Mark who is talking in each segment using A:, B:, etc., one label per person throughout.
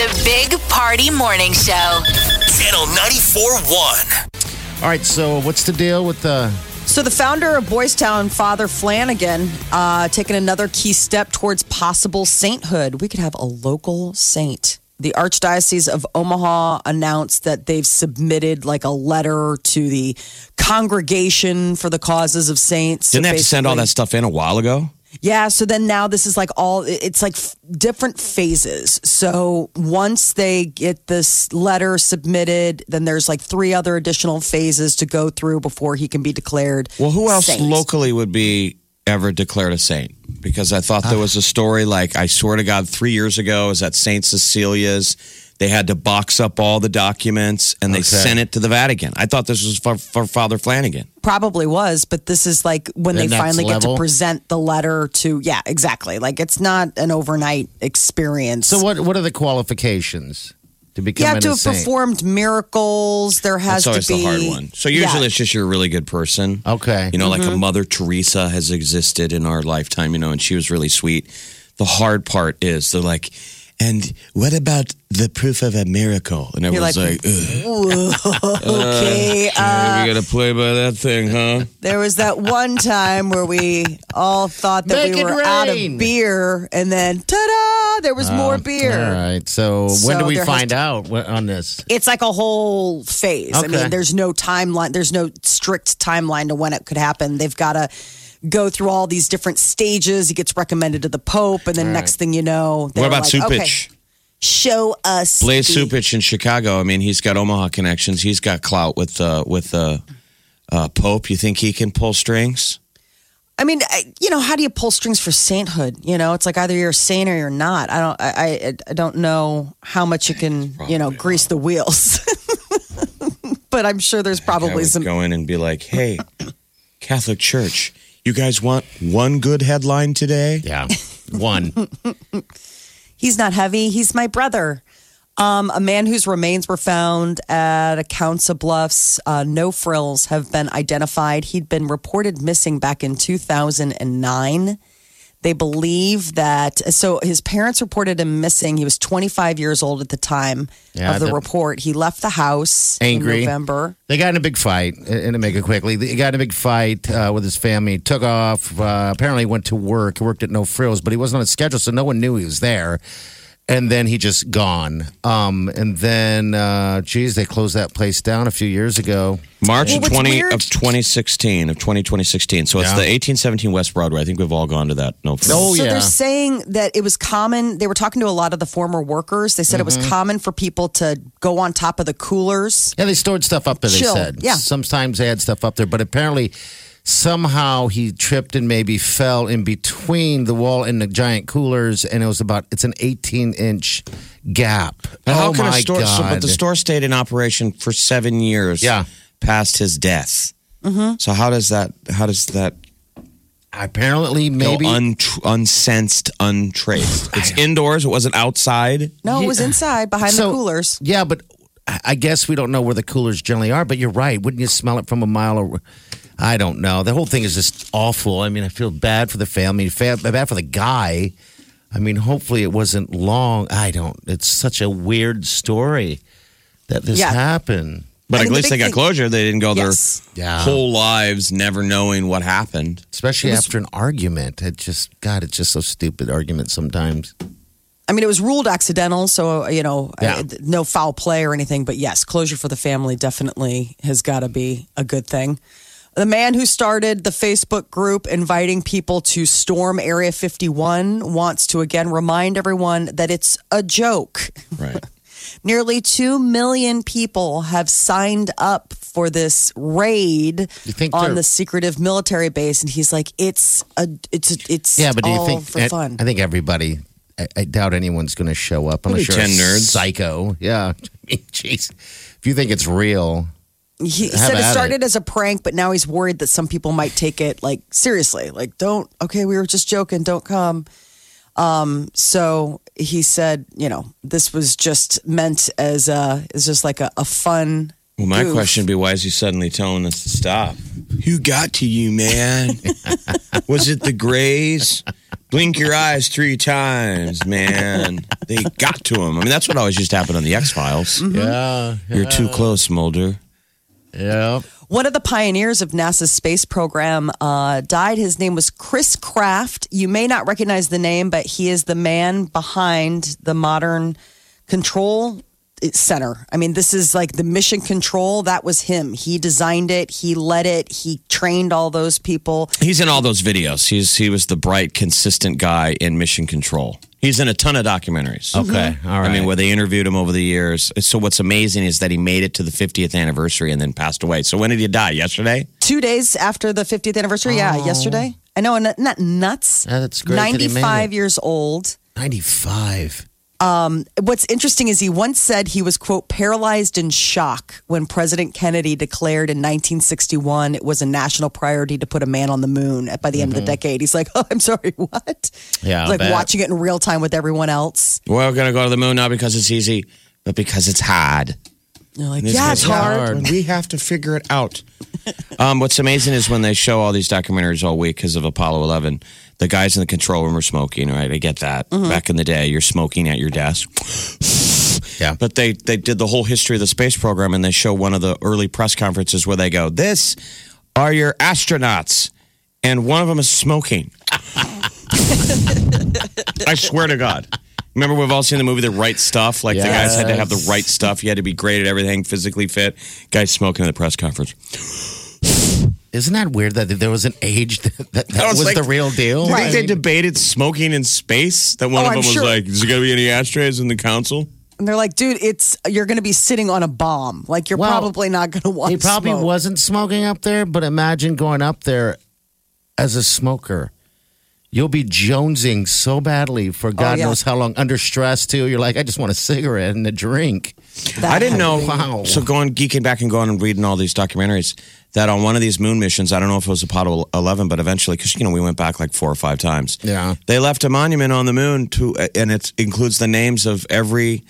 A: The Big Party Morning Show.
B: Channel 94.1.
C: All right, so what's the deal with the.
D: So, the founder of Boys Town, Father Flanagan, uh, taking another key step towards possible sainthood. We could have a local saint. The Archdiocese of Omaha announced that they've submitted like a letter to the Congregation for the Causes of Saints.
E: Didn't they have to send all that stuff in a while ago?
D: Yeah, so then now this is like all it's like f- different phases. So once they get this letter submitted, then there's like three other additional phases to go through before he can be declared.
E: Well, who else
D: saint.
E: locally would be ever declared a saint? Because I thought there ah. was a story like, I swear to God, three years ago, is at St. Cecilia's. They had to box up all the documents and they
C: Okay.
E: sent it to the Vatican. I thought this was for, for Father Flanagan.
D: Probably was, but this is like when
C: The
D: they
C: next
D: finally get to present the letter to yeah, exactly. Like it's not an overnight experience.
C: So, what what are the qualifications to
D: you
C: become
D: have to have
C: saint?
D: performed miracles. There has
E: That's always
D: to be
E: the hard one. So usually
D: Yeah. Mm-hmm.
E: it's just you're a really good person.
C: Okay.
E: You know, like a Mother Teresa has existed in our lifetime, you know, and she was really sweet. The hard part is they're like, and what about the proof of a miracle? And everyone's
D: like,
E: like, Ugh.
D: okay. uh,
E: Yeah, we got to play by that thing, huh?
D: There was that one time where we all thought that
C: Make
D: we
C: it
D: were out of beer, and then ta-da! There was more beer.
C: All right. So, when do we
D: there has
C: find out on this?
D: It's like a whole phase.
C: Okay.
D: I mean, there's no timeline. There's no strict timeline to when it could happen. They've got to go through all these different stages. He gets recommended to the Pope, and then next thing you know,
E: What about
D: like,
E: Cupich?
D: Okay, show us
E: Blase
D: the-
E: Cupich in Chicago. I mean, he's got Omaha connections. He's got clout with uh, with uh, uh, Pope. You think he can pull strings?
D: I mean, I, you know, how do you pull strings for sainthood? You know, it's like either you're a saint or you're not. I don't, I, I, I don't know how much you can, you know, grease the wheels. but I'm sure there's probably some.
E: go in and be like, "Hey, Catholic Church, you guys want one good headline today?"
C: Yeah. One.
D: He's not heavy. He's my brother. Um, a man whose remains were found at a Council Bluffs, uh, no frills, have been identified. He'd been reported missing back in 2009. They believe that, so his parents reported him missing. He was 25 years old at the time
C: Yeah,
D: of the report. He left the house
C: Angry.
D: in November.
C: They got in a big fight, and to make it quickly, they got in a big fight uh, with his family. Took off. Uh, apparently, went to work. Worked at No Frills, but he wasn't on a schedule, so no one knew he was there. And then he just gone. Um, and then, uh, geez, they closed that place down a few years ago.
E: March
D: Well,
E: of
D: what's
E: twenty
D: weird-
E: of twenty sixteen of twenty twenty sixteen. So it's
C: Yeah.
E: the eighteen seventeen West Broadway. I think we've all gone to that. No,
C: Oh,
D: so
C: yeah.
D: they're saying that it was common. They were talking to a lot of the former workers. They said it
C: Mm-hmm.
D: was common for people to go on top of the coolers.
C: Yeah, they stored stuff up there. They
D: Chill,
C: said.
D: yeah.
C: Sometimes they had stuff up there, but apparently somehow he tripped and maybe fell in between the wall and the giant coolers, and it was about it's an 18 inch gap.
E: But how
C: oh
E: can
C: my
E: a store? So,
C: god!
E: but the store stayed in operation for seven years.
C: Yeah.
E: past his death. Mm-hmm. So how does that? How does that
C: apparently maybe
E: go un- unsensed, untraced? It's indoors. It wasn't outside.
D: No, it was inside behind
C: So-
D: the coolers.
C: Yeah, but I I guess we don't know where the coolers generally are. But you're right. Wouldn't you smell it from a mile? Or I don't know. The whole thing is just awful. I mean, I feel bad for the family, bad for the guy. I mean, hopefully it wasn't long. I don't. It's such a weird story that this
D: Yeah.
C: happened.
E: But
D: I
E: at
D: mean, the
E: least they
D: big
E: got
D: thing-
E: closure. They didn't go
D: Yes.
E: their
C: Yeah.
E: whole lives never knowing what happened.
C: Especially after an argument. It just, God, it's just so stupid argument sometimes.
D: I mean, it was ruled accidental, so you know,
C: Yeah.
D: uh, no foul play or anything. But yes, closure for the family definitely has got to be a good thing. The man who started the Facebook group inviting people to storm Area 51 wants to again remind everyone that it's a joke.
E: Right.
D: Nearly 2 million people have signed up for this raid
C: You think
D: on the secretive military base and he's like it's a it's a, it's
C: Yeah, but do you
D: all
C: think?
D: for fun.
C: I think everybody I, I doubt anyone's going to show up unless you're
E: 10
C: a
E: nerds.
C: psycho. Yeah. I jeez. If you think it's real,
D: He
C: Have
D: said it started
C: it.
D: as a prank, but now he's worried that some people might take it like seriously. Like, don't, okay, we were just joking, don't come. Um, so he said, you know, this was just meant as a, is just like a, a fun.
E: Well, my
D: goof.
E: question would be why is he suddenly telling us to stop? Who got to you, man? Was it the Grays? Blink your eyes three times, man. They got to him. I mean, that's what always used to happen on the X Files.
D: Mm-hmm.
C: yeah.
E: You're too close, Mulder.
C: Yeah.
D: One of the pioneers of NASA's space program uh, died. His name was Chris Kraft. You may not recognize the name, but he is the man behind the modern control center. I mean, this is like the mission control. That was him. He designed it. He led it. He trained all those people.
E: He's in all those videos. He's he was the bright, consistent guy in Mission Control. He's in a ton of documentaries.
C: Okay. Mm-hmm. All right.
E: I mean, where they interviewed him over the years. So what's amazing is that he made it to the 50th anniversary and then passed away. So when did he die? Yesterday?
D: Two days after the 50th anniversary. Yeah, oh. yesterday. I know, isn't that nuts?
C: Yeah, that's great that he made
D: 95
C: it.
D: years old.
C: 95.
D: What's interesting is he once said he was, quote, paralyzed in shock when President Kennedy declared in 1961 it was a national priority to put a man on the moon by the end of the decade. He's like, oh, I'm sorry, what?
C: Mm-hmm. Yeah,
D: like
C: bet.
D: watching it in real time with everyone else.
E: We're going to go to the moon not because it's easy, but because it's hard.
D: You're like,
E: This
D: yeah, it's hard.
E: and We have to figure it out. um, what's amazing is when they show all these documentaries all week because of Apollo 11, the guys in the control room are smoking, right? I get that.
D: Mm-hmm.
E: Back in the day, you're smoking at your desk.
C: Yeah.
E: But they, they did the whole history of the space program and they show one of the early press conferences where they go, This are your astronauts. And one of them is smoking. I swear to God. Remember, we've all seen the movie The Right Stuff? Like the guys had to have the right stuff. You had to be great at everything, physically fit. Guys smoking at the press conference.
C: Isn't that weird that there was an age that that, that
E: was
C: was,
E: like-
C: the real deal?
E: Do you
D: Right.
E: think they debated smoking in space? That one
D: Oh,
E: of
D: I'm
E: them was
D: sure.
E: like, "Is there going to be any ashtrays in the council?"
D: And they're like, dude, it's you're going to be sitting on a bomb. Like, you're
C: Well,
D: probably not going to want
C: He probably
D: smoke.
C: wasn't smoking up there, but imagine going up there as a smoker. You'll be jonesing so badly for oh, God
D: Oh, yeah.
C: knows how long, under stress too. You're like, I just want a cigarette and a drink.
D: That
E: I didn't know.
C: Wow.
E: So going geeking back and going and reading all these documentaries that on one of these moon missions, I don't know if it was Apollo 11, but eventually, because you know we went back like four or five times.
C: Yeah.
E: they left a monument on the moon to, and it includes the names of every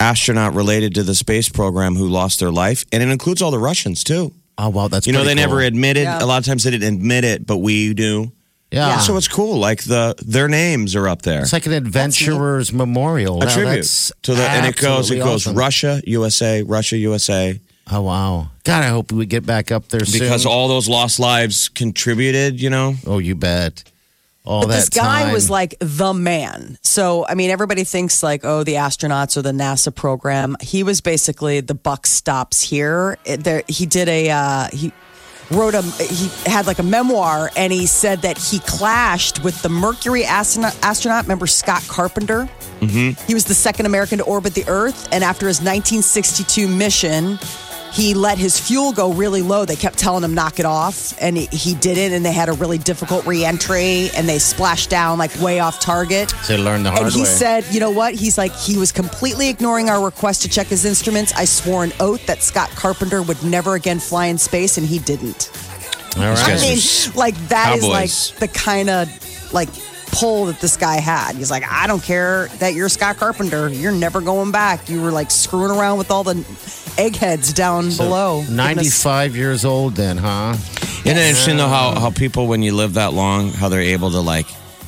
E: astronaut related to the space program who lost their life, and it includes all the Russians too.
C: Oh wow, that's
E: You know,
C: pretty
E: they never admitted.
D: Yeah.
E: A lot of times they didn't admit it, but we do.
C: Yeah.
E: So it's cool. Like the their names are up there.
C: It's like an adventurer's memorial.
E: a
C: Wow,
E: tribute to the, and it goes it goes
C: awesome.
E: Russia, USA, Russia, USA,
C: Oh wow, God, I hope we get back up there soon.
E: because
C: soon.
E: all those lost lives contributed. You know,
C: oh, you bet. All
D: But
C: that
D: this guy
C: time.
D: was like the man. So, I mean, everybody thinks like, oh, the astronauts or the NASA program. He was basically the buck stops here. It- there, he did a, uh, he wrote a, he had like a memoir and he said that he clashed with the Mercury astronaut, astronaut remember Scott Carpenter? Mm-hmm. He was the second American to orbit the Earth. And after his 1962 mission, he let his fuel go really low. They kept telling him knock it off, and he, he didn't. And they had a really difficult reentry, and they splashed down like way off target.
C: to learn the hard
D: And he
C: way.
D: said, you know what? He's like, he was completely ignoring our request to check his instruments. I swore an oath that Scott Carpenter would never again fly in space, and he didn't.
C: All
D: I
C: right.
E: are
D: mean, like that is
E: cowboys.
D: like the kind of like pull that this guy had. He's like, I don't care that you're Scott Carpenter. You're never going back. You were like screwing around with all the eggheads down below. Goodness.
C: 95 years old then, huh?
E: Isn't it interesting though how how people when you live that long, how they're able to like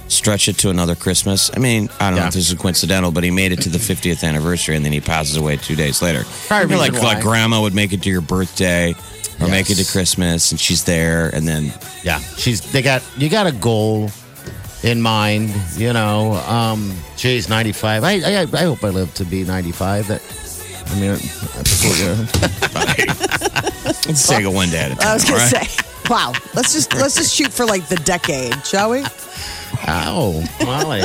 E: stretch it to another Christmas? I mean, I don't know
C: Yeah.
E: if this is coincidental, but he made it to the 50th anniversary and then he passes away two days later.
C: Probably
E: You know, like
C: reason
E: like
C: why.
E: grandma would make it to your birthday or make it to
C: Yes.
E: Christmas and she's there and then
C: Yeah. She's they got you got a goal in mind, you know. Um geez, 95. I I, I hope I live to be 95. That I mean,
E: let's take it one day at a time.
D: I was gonna
E: all right?
D: say, wow. Let's just let's just shoot for like the decade, shall we?
C: ow, Molly,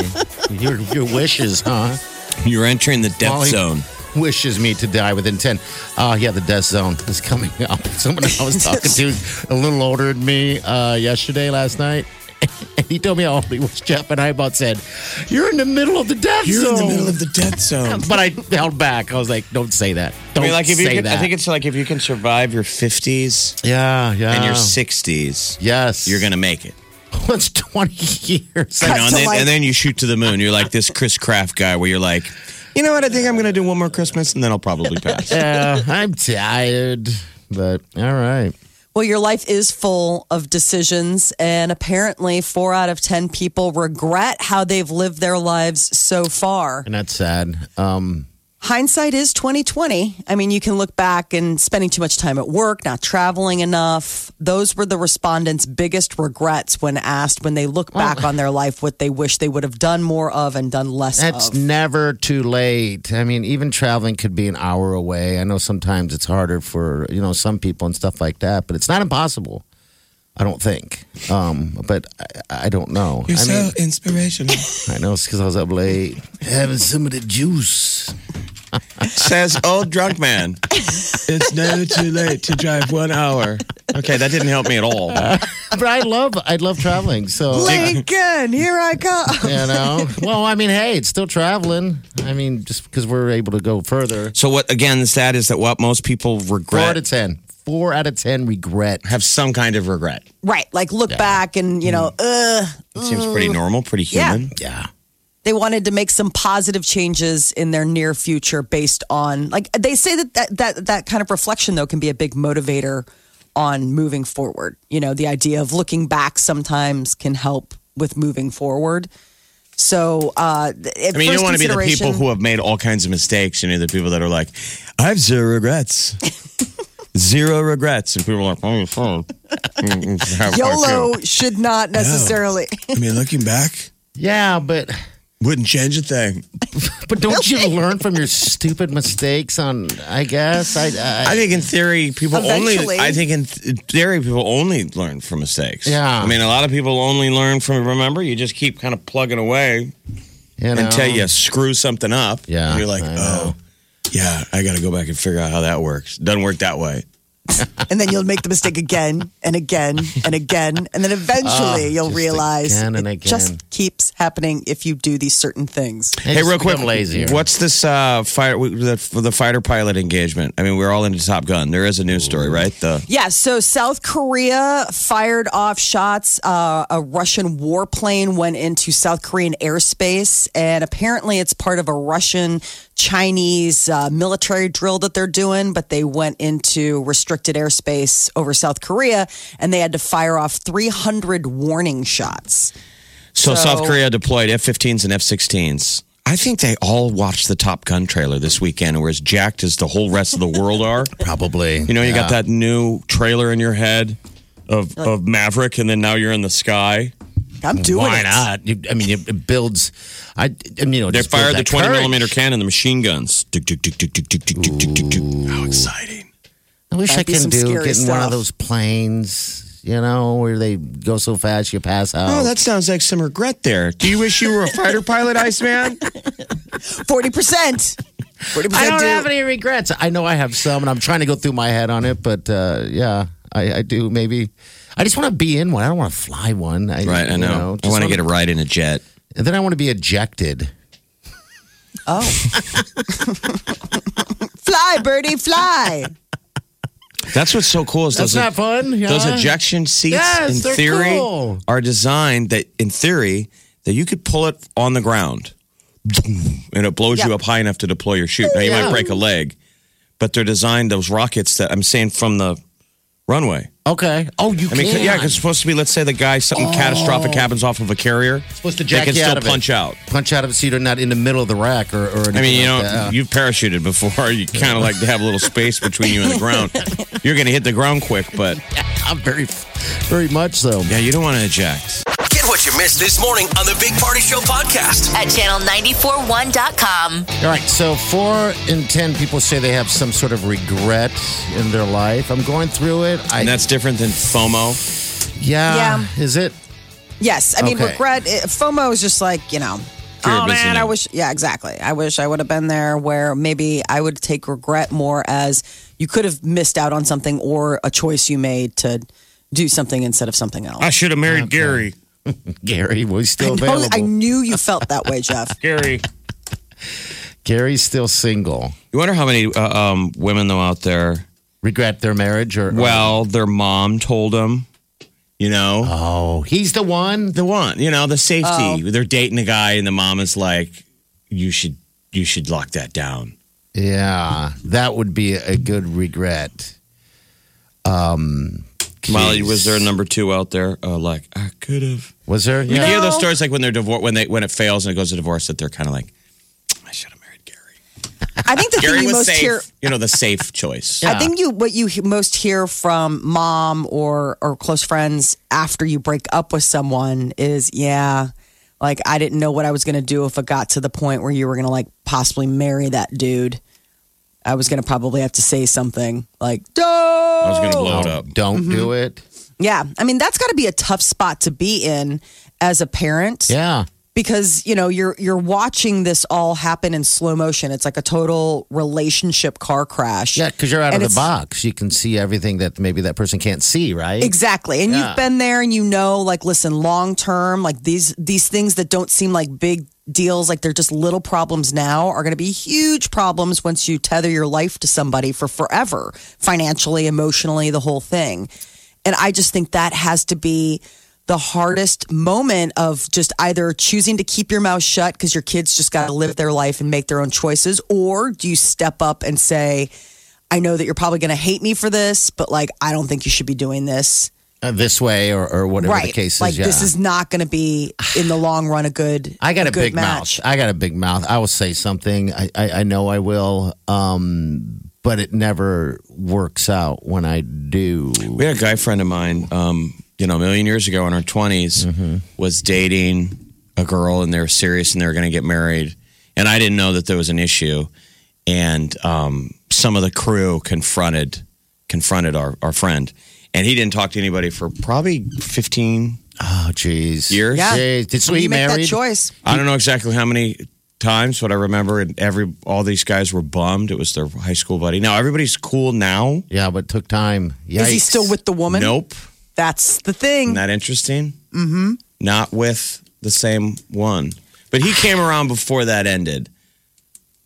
C: your your wishes, huh?
E: You're entering the death
C: Molly
E: zone.
C: Wishes me to die within 10. Uh, yeah, the death zone is coming up. Someone I was talking to, a little older than me, uh, yesterday, last night. He told me how old he was. Jeff and I both said, "You're in the middle of the death zone.
E: You're
C: zone."
E: in the middle of the death zone.
C: but I held back. I was like, "Don't say that.
E: I
C: Don't
E: mean, like if you
C: say
E: can,
C: that."
E: I think it's like if you can survive your 50s
C: yeah, yeah.
E: and your 60s,
C: yes,
E: you're gonna make it.
C: What's twenty years?
E: You know, and, then, and then you shoot to the moon. You're like this Chris Kraft guy, where you're like, you know what? I think I'm gonna do one more Christmas, and then I'll probably pass.
C: yeah, I'm tired, but all right.
D: Well, your life is full of decisions, and apparently, four out of 10 people regret how they've lived their lives so far.
C: And that's sad. Um,
D: Hindsight is 2020. I mean, you can look back and spending too much time at work, not traveling enough. Those were the respondents' biggest regrets when asked when they look back oh. on their life what they wish they would have done more of and done less of.
C: It's
D: of.
C: never too late. I mean, even traveling could be an hour away. I know sometimes it's harder for you know some people and stuff like that, but it's not impossible. I don't think. Um, but I, I don't know. I mean, You're so
E: inspirational.
C: I know it's because I was up late having some of the juice.
E: Says old drunk man. It's never too late to drive one hour. Okay, that didn't help me at all.
C: But I love I love traveling. So
D: Lincoln, here I come.
C: you know, well, I mean, hey, it's still traveling. I mean, just because we're able to go further.
E: So what? Again, the stat is that what most people regret.
C: Four out
E: regret
C: of ten. Four out of ten regret.
E: have some kind of regret.
D: Right. Like look back and, you know, ugh.
E: It seems pretty normal, pretty
D: Yeah.
E: human.
C: Yeah.
D: they wanted to make some positive changes in their near future based on like they say that that that, that kind of reflection though can be a big motivator on moving forward you know the idea of looking back sometimes can help with moving forward so uh
E: I mean, you don't want to be the people who have made all kinds of mistakes. You know, the people that are like, I have zero regrets. zero regrets. And people are like, oh, you're mm, mm, fine.
D: YOLO should not necessarily.
E: I mean, looking back,
C: Yeah, but
E: wouldn't change a thing.
C: but don't you learn from your stupid mistakes? On I guess I I,
E: I think in theory, people
D: Eventually.
E: only. I think in th- theory, people only learn from mistakes.
C: Yeah.
E: I mean, a lot of people only learn from. Remember, you just keep kind of plugging away
C: you know,
E: until you screw something up.
C: Yeah,
E: And you're like,
C: I know.
E: oh, yeah, I got to go back and figure out how that works. Doesn't work that way.
D: and then you'll make the mistake again and again and again and then eventually you'll
C: just
D: realize
C: again and
D: it
C: again.
D: just keeps happening if you do these certain things
C: They
E: Hey, real quick,
C: become lazier.
E: what's this uh, fire the, the fighter pilot engagement? I mean, we're all into Top Gun. There is a news story, right? The
D: Yeah, so South Korea fired off shots. Uh, a Russian warplane went into South Korean airspace, and apparently it's part of a Russian Chinese uh, military drill that they're doing. But they went into restricted airspace over South Korea, and they had to fire off 300 warning shots.
E: so,
D: So-
E: South Korea deployed F-15s and F-16s. I think they all watched the Top Gun trailer this weekend, and were as jacked as the whole rest of the world are.
C: Probably.
E: You know, you got that new trailer in your head of of Maverick, and then now you're in the sky.
D: I'm doing
C: Why
D: it.
C: not? You, I mean, it, it builds. I, I mean, you know, it
E: They
C: just builds
E: fired the
C: that
E: 20
C: courage.
E: millimeter cannon, the machine guns. Tick, tick, tick, tick, tick, tick, tick, tick, tick, tick, tick. How exciting!
C: I wish
D: That'd
C: I
D: be
C: can
D: some
C: do
D: scary
C: getting one of
D: stuff.
C: those planes, you know, where they go so fast you pass out.
E: Oh, that sounds like some regret there. Do you wish you were a fighter pilot, Iceman?
D: 40%. 40%
C: I don't
D: do.
C: have any regrets. I know I have some, and I'm trying to go through my head on it, but uh, yeah, I, I do. Maybe I just want to be in one. I don't want to fly one. I,
E: Right, I
C: you
E: know. I want to get a ride in a jet.
C: and then I want to be ejected.
D: Oh. fly, birdie, fly.
E: That's what's so cool is
C: That's
E: those,
C: not fun. Yeah.
E: those ejection seats
C: Yes,
E: in theory
C: cool.
E: are designed that in theory that you could pull it on the ground and it blows you up high enough to deploy your chute. Now you might break a leg, but they're designed those rockets that I'm saying from the runway.
C: Okay. Oh, you
E: I mean,
C: can.
E: yeah, 'cause it's supposed to be. Let's say the guy something oh. catastrophic happens off of a carrier.
C: supposed to
E: they can
C: you
E: still
C: out of
E: punch
C: it.
E: out.
C: punch out of it so you're not in the middle of the rack or, or anything
E: I mean, you know,
C: like that.
E: you've parachuted before. You kind of like to have a little space between you and the ground. You're going to hit the ground quick, but
C: I'm very, very much so.
E: yeah, you don't want to eject.
B: Get what you missed this morning on the Big Party Show podcast.
A: At channel941.com.
C: All right, so four in ten people say they have some sort of regret in their life. I'm going through it. I,
E: And that's different than FOMO.
C: yeah,
D: Yeah.
C: Is it?
D: Yes, I mean
C: Okay.
D: regret. it- FOMO is just like you know.
E: Fear
D: oh
E: missing
D: man, I wish. Yeah, exactly. I wish I would have been there. Where maybe I would take regret more as you could have missed out on something or a choice you made to do something instead of something else.
E: I should have married Gary.
C: Gary was
D: I,
C: still
D: know,
C: available.
D: I knew you felt that way, Jeff.
E: Gary.
C: Gary's still single.
E: You wonder how many uh, um, women though out there.
C: Regret their marriage or
E: Well, their mom told them. You know,
C: Oh, he's the one.
E: the one. You know, the safety. They're dating a guy, and the mom is like, "You should, you should lock that down."
C: Yeah, that would be a good regret. Um,
E: Molly, was there a number two out there? Uh, like, I could have.
C: Was there?
E: You hear those stories like when they're divorced, when they when it fails and it goes to divorce, that they're kind of like, I should have married Gary.
D: I think the
E: Gary
D: thing you
E: was
D: most
E: safe.
D: hear.
E: You know, the safe choice.
D: I think you what you he- most hear from mom or or close friends after you break up with someone is yeah, like I didn't know what I was going to do if it got to the point where you were going to like possibly marry that dude. I was going to probably have to say something like, "Don't."
E: I was going to blow it up.
C: Don't do
D: Mm-hmm.
C: it.
D: Yeah, I mean that's got to be a tough spot to be in as a parent.
C: Yeah.
D: because you know you're you're watching this all happen in slow motion. It's like a total relationship car crash.
C: Yeah, because you're out
D: And
C: of the
D: it's-
C: box. You can see everything that maybe that person can't see, right?
D: Exactly. And
C: Yeah.
D: you've been there and you know like listen long term like these these things that don't seem like big deals like they're just little problems now are going to be huge problems once you tether your life to somebody for forever financially emotionally the whole thing. And I just think that has to be the hardest moment of just either choosing to keep your mouth shut because your kids just got to live their life and make their own choices or do you step up and say I know that you're probably going to hate me for this, but like, I don't think you should be doing this.
C: Uh, this way or, or whatever
D: right.
C: the case is.
D: like,
C: yeah.
D: this is not going to be in the long run a good.
C: I got a,
D: good
C: big
D: match.
C: mouth. I got a big mouth. I will say something. I, I, I know I will. Um, but it never works out when I do.
E: We had a guy friend of mine, um, you know, a million years ago in her 20s,
C: Mm-hmm.
E: was dating a girl and they were serious and they were going to get married. And I didn't know that there was an issue. And um, some of the crew confronted confronted our, our friend. And he didn't talk to anybody for probably 15
C: Oh, jeez.
E: Years?
D: Yeah.
C: Jeez. Did so
D: When
C: he
D: make
C: married?
D: that choice.
E: I don't know exactly how many times, but I remember and every all these guys were bummed. It was their high school buddy. Now everybody's cool now.
C: Yeah, but it took time. Yikes.
D: Is he still with the woman?
E: Nope.
D: That's the thing.
E: Isn't that interesting? Mm-hmm. Not with the same one. But he came around before that ended.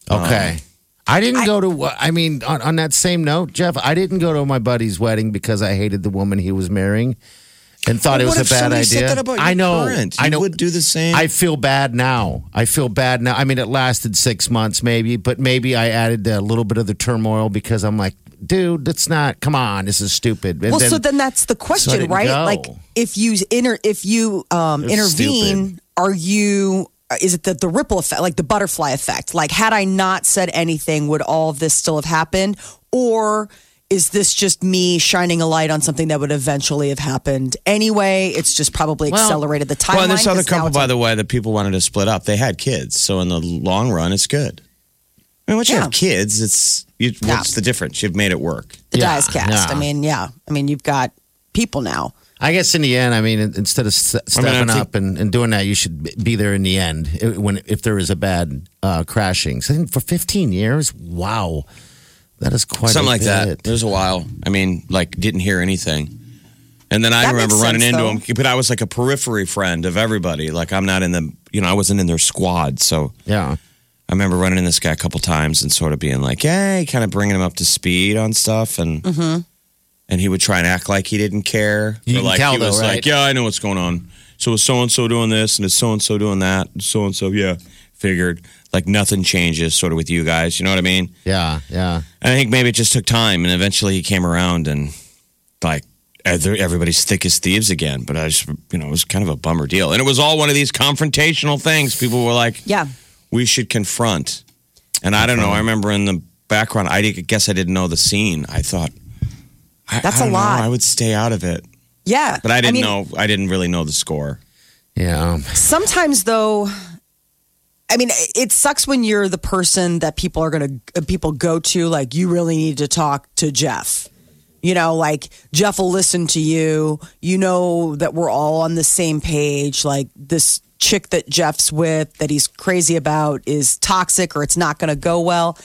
C: Okay. I didn't go to. I mean, on, on that same note, Jeff, I didn't go to my buddy's wedding because I hated the woman he was marrying and thought it was a bad idea.
E: said that about
C: I know.
E: current?
C: I know.
E: would do the same?
C: I feel bad now. I feel bad now. I mean, it lasted six months, maybe, but maybe I added a little bit of the turmoil because I'm like, dude, that's not. Come on, this is stupid. And
D: well, so then that's the question,
C: didn't
D: right?
C: go.
D: Like, if you inter, if you um, intervene, are you? Uh, is it the, the ripple effect, like the butterfly effect? Like, had I not said anything, would all of this still have happened, or is this just me shining a light on something that would eventually have happened anyway? It's just probably
C: Well-
D: accelerated the timeline.
E: well, this other couple, by the way, that people wanted to split up, they had kids. So in the long run, it's good. I mean, once you
D: Yeah.
E: have kids, it's you,
D: Yeah.
E: what's the difference? You've made it work.
D: the
C: Yeah,
D: dies cast.
C: yeah.
D: I mean, yeah. I mean, you've got people now.
C: I guess in the end, I mean, instead of st-
E: I mean,
C: stepping up and, and doing that, you should be there in the end when if there is a bad uh, crashing. So I think for 15 years, wow, that is quite
E: Something
C: a
E: like that.
C: bit.
E: There's a while. I mean, like didn't hear anything. And then I
D: That
E: remember running
D: sense,
E: into
D: though.
E: him, but I was like a periphery friend of everybody. Like I'm not in the, you know, I wasn't in their squad. So
C: Yeah,
E: I remember running into this guy a couple times and sort of being like, "Hey," kind of bringing him up to speed on stuff, and
D: Mm-hmm.
E: And he would try and act like he didn't care.
C: You
E: Or
C: can
E: like
C: tell,
E: he was
C: though, right?
E: like, "Yeah, I know what's going on." So is so and so doing this, and is so and so doing that, so and so, yeah, figured. Like nothing changes, sort of with you guys. You know what I mean?
C: yeah, yeah.
E: And I think maybe it just took time, and eventually he came around and like everybody's thick as thieves again. But I just, you know, it was kind of a bummer deal, and it was all one of these confrontational things. People were like,
D: Yeah.
E: we should confront. And I don't know. I remember in the background, I guess I didn't know the scene. I thought, I,
D: That's
E: I don't
D: a lot.
E: Know, I would stay out of it,
D: Yeah.
E: but I didn't
D: mean,
E: know. I didn't really know the score.
C: Yeah,
D: sometimes though i mean it sucks when you're the person that people are gonna uh, people go to like you really need to talk to jeff you know like jeff will listen to you you know that we're all on the same page like this chick that jeff's with that he's crazy about is toxic or it's not gonna go well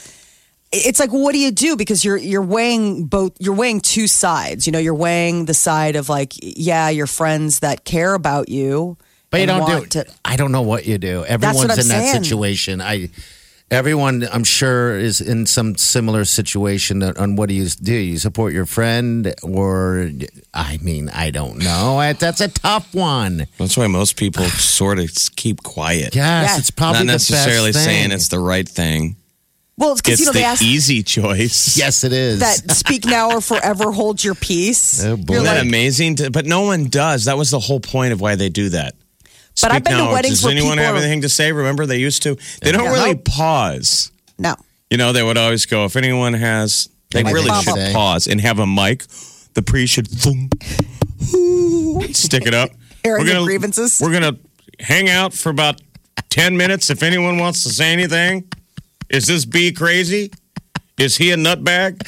D: it's like what do you do because you're you're weighing both you're weighing two sides you know you're weighing the side of like yeah your friends that care about you
C: But you don't do it.
D: to-
C: I don't know what you do.
D: what
C: Everyone's
D: I'm
C: in that situation. I everyone I'm sure is in some similar situation on on what do you do? You support your friend or I mean, I don't know. I- That's a tough one.
E: That's why most people sort of keep quiet.
C: Yes,
D: Yeah.
C: it's probably
E: Not necessarily
C: the best thing.
E: saying it's the right thing.
D: Well, it's because you know they
E: the
D: ask
E: easy choice.
C: Yes, it is.
D: that speak now or forever hold your peace.
C: Oh, boy.
D: You're
E: Isn't that
D: like,
E: amazing? To- but no one does. That was the whole point of why they do that.
D: But I've
E: Speak
D: been to
E: now.
D: weddings
E: Does
D: where
E: anyone
D: people
E: have
D: are-
E: anything to say? Remember, they used to. They don't
D: Yeah.
E: really
D: Nope.
E: pause.
D: no.
E: You know, they would always go, if anyone has, they
C: Like
E: really
C: they
E: should
C: say.
E: pause and have a mic. The priest should thum, stick it up.
D: Airing
E: We're
D: of grievances.
E: We're going to hang out for about 10 minutes if anyone wants to say anything. Is this bee crazy? Is he a nutbag?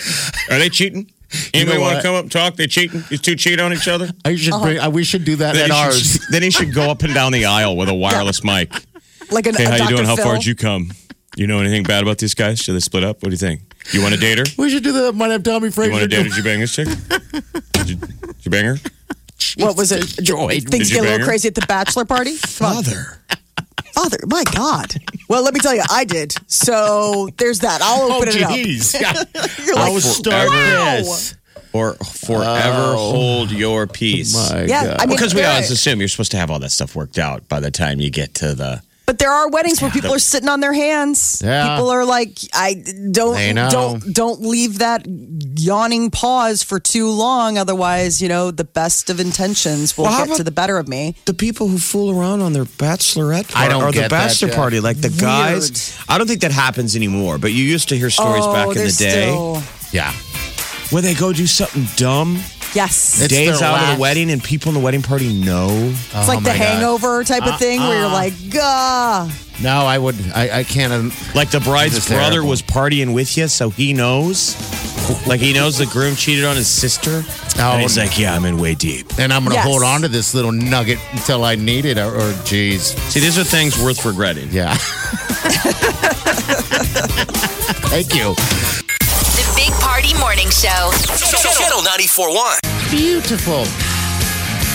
E: Are they cheating? Anybody
C: know
E: want to come up and talk? They cheating? These two cheat on each other?
C: I should bring, I, we should do that
E: Then
C: at
E: he,
C: ours.
E: should, then he should go up and down the aisle with a wireless mic.
D: Like an,
E: Hey,
D: a
E: how you
D: Dr.
E: doing? How far did you come? You know anything bad about these guys? Should they split up? What do you think? You want to date her?
C: We should do that. Might have Tommy Fraser.
E: You want to date her? Did you bang this chick? Did you, did you bang her?
D: What was it?
C: Joy.
D: Things
E: Did you
D: get a little
E: her?
D: crazy at the bachelor party.
E: Father.
D: Father, my God. Well, let me tell you, I did. So there's that. I'll
C: Oh,
D: open it up.
C: jeez. Yeah.
D: You're
C: I
D: like,
C: was
E: forever.
C: starving.
D: Wow.
E: Or forever oh. hold your peace.
C: Oh. My
D: Yeah,
C: God.
D: I mean,
E: Because we
D: there-
E: always assume you're supposed to have all that stuff worked out by the time you get to the.
D: But there are weddings where people are sitting on their hands.
C: Yeah.
D: People are like, I don't don't don't leave that yawning pause for too long. Otherwise, you know, the best of intentions will
E: Well,
D: get to the better of me.
E: The people who fool around on their bachelorette
C: I don't
E: or the
C: get that,
E: bachelor
C: Jeff.
E: party, like the guys. I don't think that happens anymore. But you used to hear stories oh, back in the
D: Oh,
E: day
D: still-
C: Yeah.
E: where they go do something dumb
D: yes.
C: It's
E: days
C: their
E: out of
C: last-
E: the wedding, and people in the wedding party know.
D: It's like the hangover type of thing where you're like, gah.
C: No, I would. I, I can't. um,
E: Like the bride's
C: This is
E: brother
C: terrible.
E: was partying with you, so he knows. Like he knows the groom cheated on his sister.
C: Oh,
E: and he's like, yeah, I'm in way deep.
C: And I'm going to
D: Yes.
C: hold on to this little nugget until I need it. Or, or geez,
E: See, these are things worth regretting.
C: yeah. Thank you.
A: The Big Party Morning Show.
B: Channel 94.1.
C: Beautiful.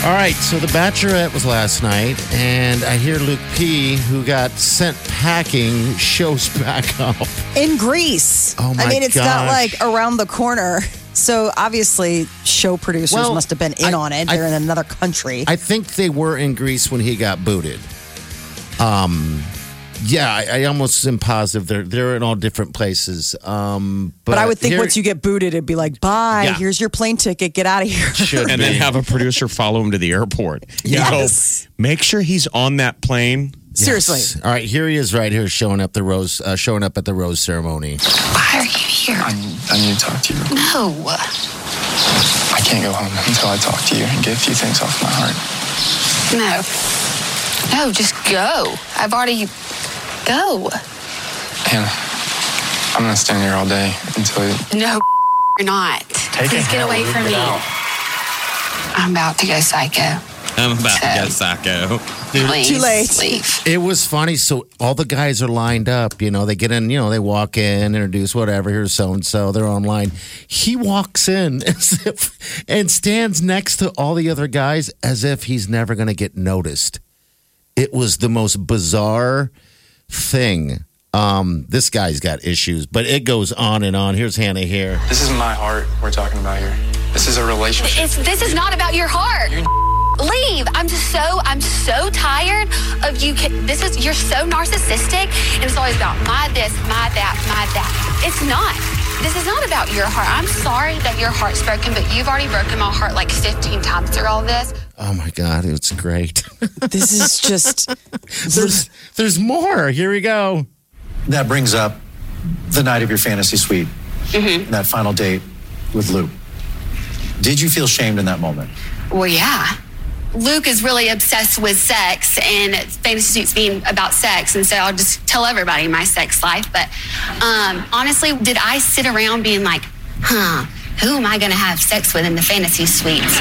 C: All right, so the Bachelorette was last night, and I hear Luke P, who got sent packing, shows back up.
D: in Greece.
C: Oh, my god.
D: I mean, it's not like around the corner. So obviously, show producers
C: Well,
D: must have been in
C: I-
D: on it. They're in another country.
C: I think they were in Greece when he got booted. Um, yeah, I, I almost am positive they're they're in all different places. Um, but,
D: but I would think
C: here-
D: once you get booted, it'd be like, bye,
C: Yeah.
D: here's your plane ticket, get out of here.
C: should
E: And
C: be.
E: then have a producer follow him to the airport. You
D: Yes.
E: go, make sure he's on that plane.
D: Seriously.
C: Yes. All right, here he is, right here, showing up the rose, uh, showing up at the rose ceremony.
F: Why are you here?
G: I, I need to talk to you.
F: No.
G: I can't go home until I talk to you and get a few things off my heart.
F: No. No, just go. I've already. Go.
G: Hannah, I'm gonna stand here all day until you.
F: No, you're not.
G: Take
F: Please get away from me.
G: out.
F: I'm about to go psycho.
E: I'm about
F: to get
E: psycho.
F: Please
D: Too late.
F: leave.
C: It was funny. So all the guys are lined up. You know, they get in. You know, they walk in, introduce whatever. Here's so and so. They're online. He walks in as if and stands next to all the other guys as if he's never going to get noticed. It was the most bizarre thing. Um, this guy's got issues, but it goes on and on. Here's Hannah here.
G: This is my heart we're talking about here. This is a relationship.
F: It's, this is not about your heart. Leave. I'm just so I'm so tired of you. This is you're so narcissistic, and it's always about my this, my that, my that. It's not. This is not about your heart. I'm sorry that your heart's broken, but you've already broken my heart like 15 times through all this.
C: Oh my god, it's great.
D: this is just.
C: there's there's more. Here we go.
H: That brings up the night of your fantasy suite, that final date with Luke. Did you feel shamed in that moment?
F: Well, yeah. Luke is really obsessed with sex and fantasy suites being about sex. And so I'll just tell everybody my sex life. But um, honestly, did I sit around being like, huh, who am I going to have sex with in the fantasy suites?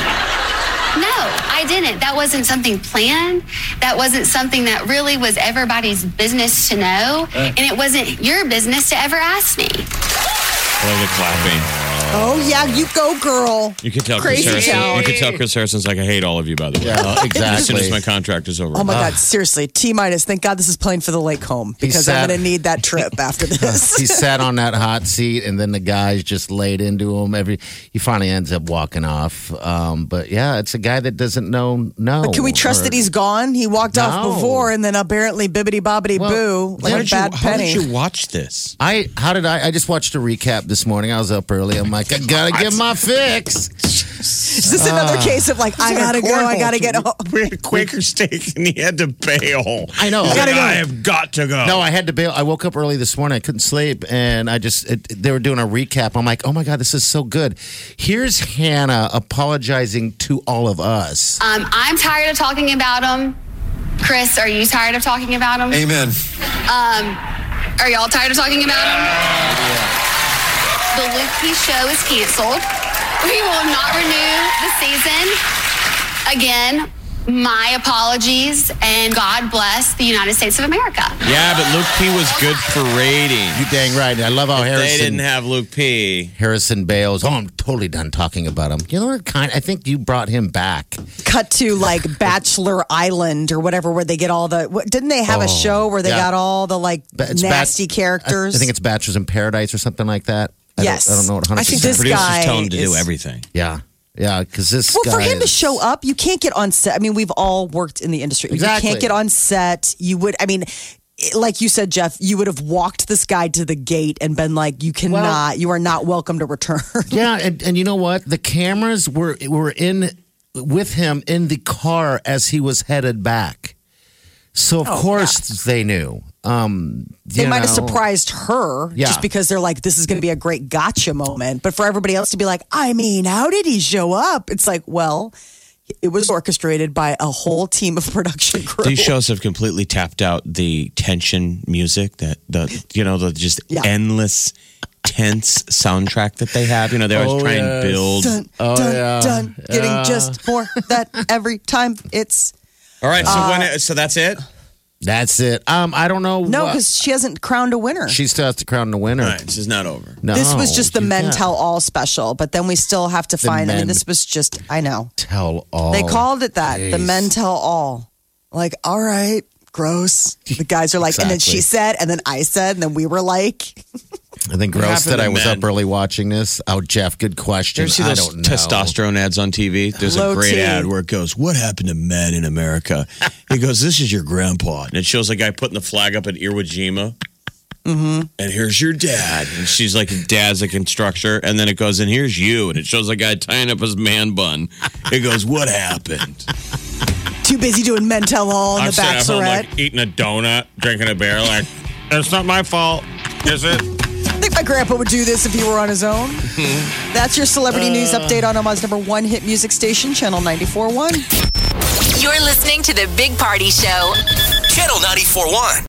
F: No, I didn't. That wasn't something planned. That wasn't something that really was everybody's business to know. Eh. And it wasn't your business to ever ask me.
E: Love the clapping.
D: Oh yeah, you go, girl.
E: You can tell
D: Crazy
E: Chris Harrison.
D: town.
E: You can tell Chris Harrison's like, I hate all of you, by the way.
C: Yeah,
E: As soon as
C: exactly.
E: my contract is over.
D: Oh my God, seriously, T minus. Thank God this is playing for the lake home because I'm
C: sad.
D: going to need that trip after this.
C: he sat on that hot seat, and then the guys just laid into him. Every he finally ends up walking off. Um, but yeah, it's a guy that doesn't know. No,
D: But can we trust
C: or-
D: that he's gone? He walked off before and then apparently bibbity bobbity
C: Well,
D: boo like
E: how
D: a
E: did, you,
D: bad
E: how
D: penny.
E: did you watch this?
C: I how did I? I just watched a recap this morning. I was up early. I'm like, I gotta get my fix.
D: Is this another case of like I gotta go, I gotta get home?
E: We had Quaker steak and he had to bail.
C: I know.
E: He's
C: Gotta go.
E: I have got to go.
C: No, I had to bail. I woke up early this morning. I couldn't sleep, and I just it, they were doing a recap. I'm like, oh my god, this is so good. Here's Hannah apologizing to all of us.
F: Um, I'm tired of talking about him. Chris, are you tired of talking about him?
H: Amen.
F: Um, are y'all tired of talking about him? The Luke P show is canceled. We will not renew the season. Again, my apologies and God bless the United States of America.
E: Yeah, but Luke P was good for ratings.
C: You dang right. I love how
E: They
C: Harrison
E: didn't have Luke P.
C: Harrison Bales. Oh, I'm totally done talking about him. You know what kind? I think you brought him back.
D: Cut to like Bachelor Island or whatever, where they get all the. What, didn't they have a
C: Oh,
D: show where they
C: yeah.
D: got all the like
C: But it's
D: nasty
C: Bat-
D: characters?
C: I, I think it's Bachelors in Paradise or something like that. I
D: Yes.
C: don't, I don't know what 100%.
D: I think this
E: Producers
D: guy
E: tell him to do everything.
C: Yeah, yeah, because this.
D: Well, for
C: guy
D: him to show up, you can't get on set. I mean, we've all worked in the industry.
C: Exactly.
D: You can't get on set. You would, I mean, like you said, Jeff, you would have walked this guy to the gate and been like, "You cannot. you are not welcome to return."
C: Yeah, and, and you know what? The cameras were were in with him in the car as he was headed back. So of oh, course they knew. Um,
D: they
C: you
D: might have surprised her
C: Yeah.
D: just because they're like, "This is going to be a great gotcha moment." But for everybody else to be like, "I mean, how did he show up?" It's like, well. It was orchestrated by a whole team of production crew.
E: These shows have completely tapped out the tension music that the you know the just
D: Yeah.
E: endless tense soundtrack that they have. You know they always
C: Oh,
E: try and build.
D: dun,
C: Oh,
D: dun,
C: yeah.
D: dun, getting
C: Yeah.
D: just more that every time it's
E: All right, so
D: Uh,
E: when it, so that's it.
C: That's it. Um, I don't know.
D: no
C: what-
D: because she hasn't crowned a winner.
C: she still has to crown the winner.
E: All right, this is not over.
C: No,
D: this was just the
C: you
D: men
C: can't
D: tell all special, but then we still have to find. I mean,
C: men-
D: this was just. I know
C: tell all.
D: they called it that. The
C: Jeez.
D: men tell all. Like, all right, gross. The guys are like, and then she said, and then I said, and then we were like,
C: I think gross
E: happened
C: that I was
E: men?
C: up early watching this. Oh, Jeff, good question.
E: You see
C: I
E: those
C: don't know.
E: testosterone ads on TV? There's
D: Low
E: a great
D: T.
E: ad where it goes, "What happened to men in America?" He goes, "This is your grandpa," and it shows a guy putting the flag up at Iwo Jima.
D: Mm-hmm.
E: And here's your dad, and she's like, "Dad's a constructor," and then it goes, "And here's you," and it shows a guy tying up his man bun. It goes, "What happened?"
D: Too busy doing men tell all in
E: I'm
D: the
E: sitting at home,
D: bachelorette.
E: like eating a donut, drinking a beer, like it's not my fault, is it?
D: I think my grandpa would do this if he were on his own. That's your celebrity news
E: Uh.
D: update on Omaha's number one hit music station, Channel 94.1.
A: You're listening to the Big Party Show.
B: Channel 94.1.